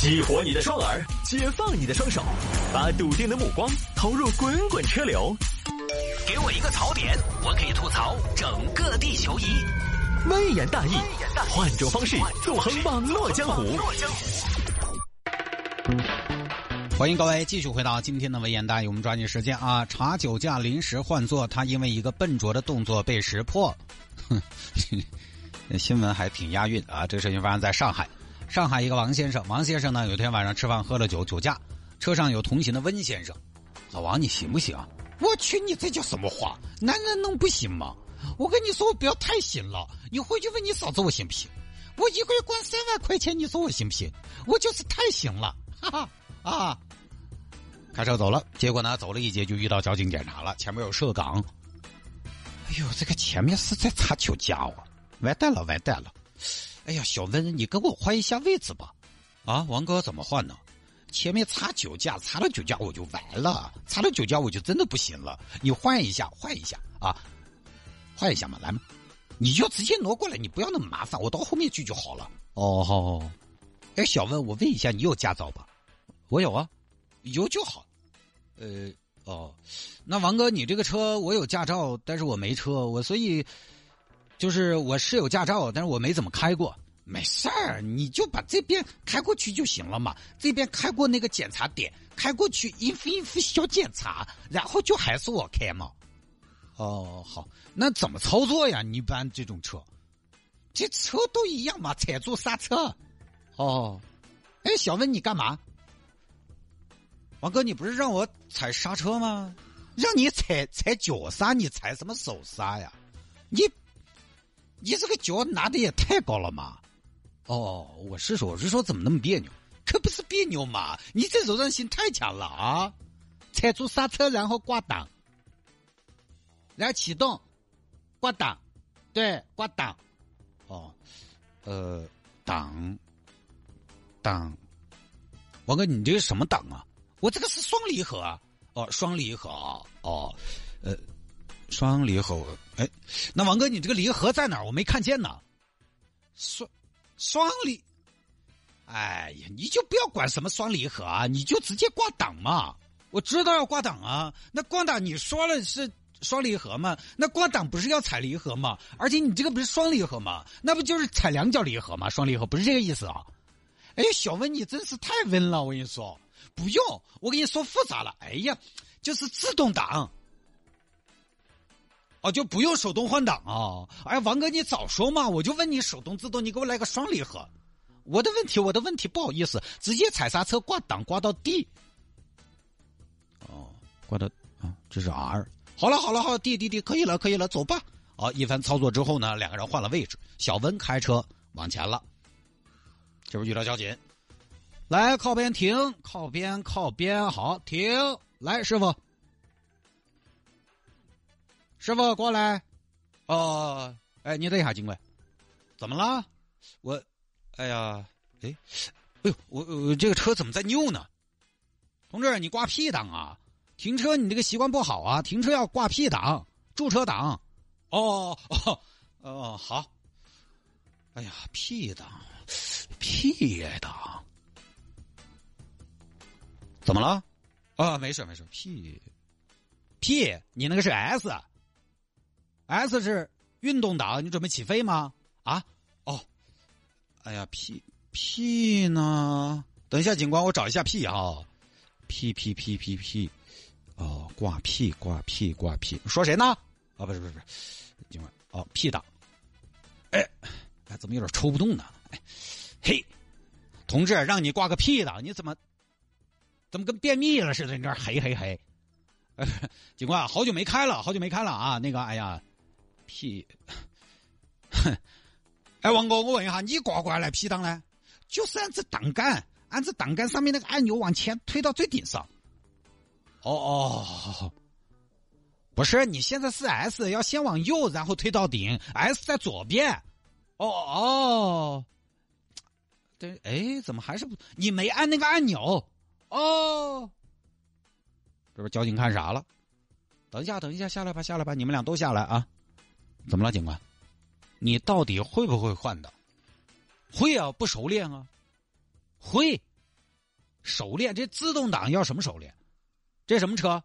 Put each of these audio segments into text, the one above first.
激活你的双耳，解放你的双手，把笃定的目光投入滚滚车流。给我一个槽点，我可以吐槽整个地球仪。微言大义，换种方式纵横网络江湖。欢迎各位继续回到今天的微言大义，我们抓紧时间啊！查酒驾临时换座，他因为一个笨拙的动作被识破。哼，新闻还挺押韵啊！这个事情发生在上海。上海一个王先生，王先生呢有天晚上吃饭喝了酒，酒驾，车上有同行的温先生。老王，你行不行？我去，你这叫什么话？男人能不行吗？我跟你说，我不要太行了。你回去问你嫂子，我行不行？我一个月管三万块钱，你说我行不行？我就是太行了，哈哈啊！开车走了，结果呢，走了一截就遇到交警检查了，前面有涉岗。哎呦，这个前面是在查酒驾哦，完蛋了，完蛋了！哎呀，小温，你跟我换一下位置吧。啊，王哥怎么换呢？前面查酒驾，查了酒驾我就完了，查了酒驾我就真的不行了。你换一下，换一下啊，换一下嘛，来嘛，你就直接挪过来，你不要那么麻烦，我到后面去就好了。哦，好好。哎，小温，我问一下，你有驾照吧？我有啊，有就好。呃，哦，那王哥，你这个车我有驾照，但是我没车，我所以。就是我是有驾照，但是我没怎么开过。没事儿，你就把这边开过去就行了嘛。这边开过那个检查点，开过去应付应付小检查，然后就还是我开嘛。哦，好，那怎么操作呀？你一般这种车，这车都一样嘛，踩住刹车。哦，哎，小文你干嘛？王哥，你不是让我踩刹车吗？让你踩踩脚刹，你踩什么手刹呀？你。你这个脚拿的也太高了嘛！哦，我是说，我是说，怎么那么别扭？可不是别扭嘛！你这柔韧性太强了啊！踩住刹车，然后挂档，然后启动，挂档，对，挂档。哦，呃，档，档。王哥，你这个什么档啊？我这个是双离合啊。哦，双离合。哦，呃。双离合，哎，那王哥，你这个离合在哪儿？我没看见呢。双双离，哎呀，你就不要管什么双离合啊，你就直接挂档嘛。我知道要挂档啊，那挂档你说了是双离合嘛？那挂档不是要踩离合吗？而且你这个不是双离合吗？那不就是踩两脚离合吗？双离合不是这个意思啊。哎，小文，你真是太温了，我跟你说，不用，我跟你说复杂了。哎呀，就是自动挡。哦，就不用手动换挡啊！哎，王哥，你早说嘛！我就问你手动自动，你给我来个双离合。我的问题，我的问题，不好意思，直接踩刹车挂档挂到 D。哦，挂到啊，这是 R。好了好了好，D D D，可以了可以了，走吧。好，一番操作之后呢，两个人换了位置，小温开车往前了。这不遇到交警，来靠边停，靠边靠边，好停，来师傅。师傅过来，哦，哎，你等一下，警官，怎么了？我，哎呀，哎，哎呦，我我这个车怎么在扭呢？同志，你挂 P 档啊？停车你这个习惯不好啊！停车要挂 P 档，驻车档。哦哦哦，好。哎呀，P 档，P 档，怎么了？啊，没事没事，P，P，你那个是 S。S 是运动档，你准备起飞吗？啊，哦，哎呀，P P 呢？等一下，警官，我找一下 P 啊，P P P P P，哦，挂 P 挂 P 挂 P，说谁呢？啊，不是不是不是，警官，哦，P 档，哎，怎么有点抽不动呢？哎，嘿，同志，让你挂个 P 档，你怎么怎么跟便秘了似的？你这嘿嘿嘿，警官，好久没开了，好久没开了啊，那个，哎呀。P，哼，哎，王哥，我问一下，你挂挂来 P 档呢？就是按这档杆，按这档杆上面那个按钮往前推到最顶上。哦哦，不是，你现在是 S，要先往右，然后推到顶，S 在左边。哦哦，对，哎，怎么还是不？你没按那个按钮？哦，这不交警看啥了？等一下，等一下，下来吧，下来吧，你们俩都下来啊。怎么了，警官？你到底会不会换的？会啊，不熟练啊。会，熟练，这自动挡要什么熟练？这什么车？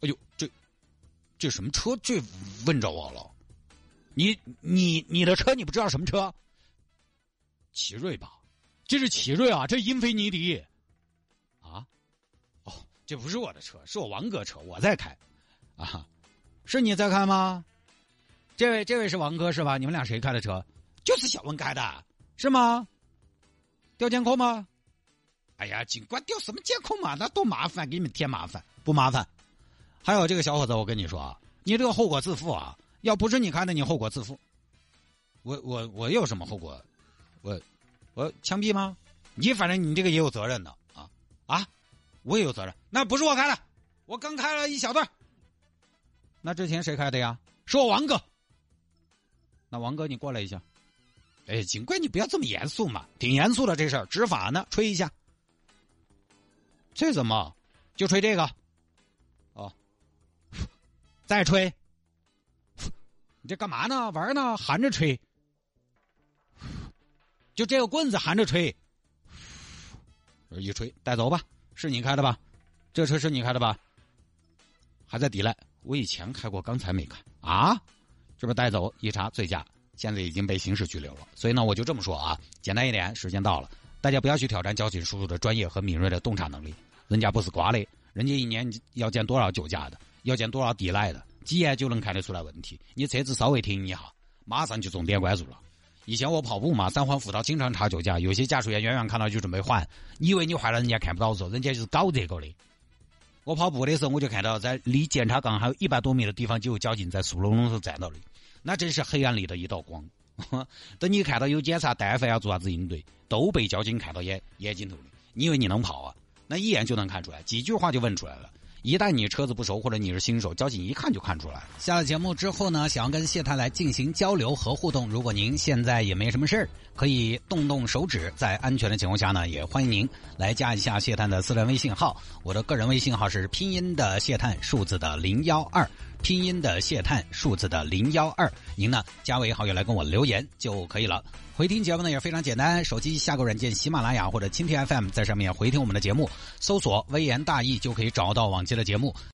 哎呦，这这什么车？这问着我了。你你你的车你不知道什么车？奇瑞吧？这是奇瑞啊，这英菲尼迪。啊？哦，这不是我的车，是我王哥车，我在开。啊，是你在开吗？这位这位是王哥是吧？你们俩谁开的车？就是小文开的，是吗？调监控吗？哎呀，警官调什么监控嘛，那多麻烦，给你们添麻烦，不麻烦。还有这个小伙子，我跟你说啊，你这个后果自负啊！要不是你开的，你后果自负。我我我有什么后果？我我枪毙吗？你反正你这个也有责任的啊啊！我也有责任，那不是我开的，我刚开了一小段。那之前谁开的呀？是我王哥。那王哥，你过来一下。哎，警官，你不要这么严肃嘛，挺严肃的这事儿，执法呢，吹一下。这怎么？就吹这个？哦，再吹。你这干嘛呢？玩呢？含着吹。就这个棍子含着吹。一吹带走吧，是你开的吧？这车是你开的吧？还在抵赖。我以前开过，刚才没开啊。这不带走一查醉驾，现在已经被刑事拘留了。所以呢，我就这么说啊，简单一点，时间到了，大家不要去挑战交警叔叔的专业和敏锐的洞察能力。人家不是瓜的，人家一年要见多少酒驾的，要见多少抵赖的。几眼就能看得出来问题，你车子稍微停一下，马上就重点关注了。以前我跑步嘛，三环辅道经常查酒驾，有些驾驶员远远看到就准备换，你以为你换了人家看不到，嗦人家就是搞这个的。我跑步的时候，我就看到在离检查岗还有一百多米的地方就有交警在树笼笼头站到的，那真是黑暗里的一道光。等你看到有检查，但凡要做啥子应对，都被交警看到眼眼睛头里。你以为你能跑啊？那一眼就能看出来，几句话就问出来了。一旦你车子不熟，或者你是新手，交警一看就看出来。下了节目之后呢，想要跟谢探来进行交流和互动，如果您现在也没什么事儿，可以动动手指，在安全的情况下呢，也欢迎您来加一下谢探的私人微信号。我的个人微信号是拼音的谢探，数字的零幺二，拼音的谢探，数字的零幺二。您呢加为好友来跟我留言就可以了。回听节目呢也非常简单，手机下个软件喜马拉雅或者蜻蜓 FM，在上面回听我们的节目，搜索“微言大义”就可以找到往期的节目。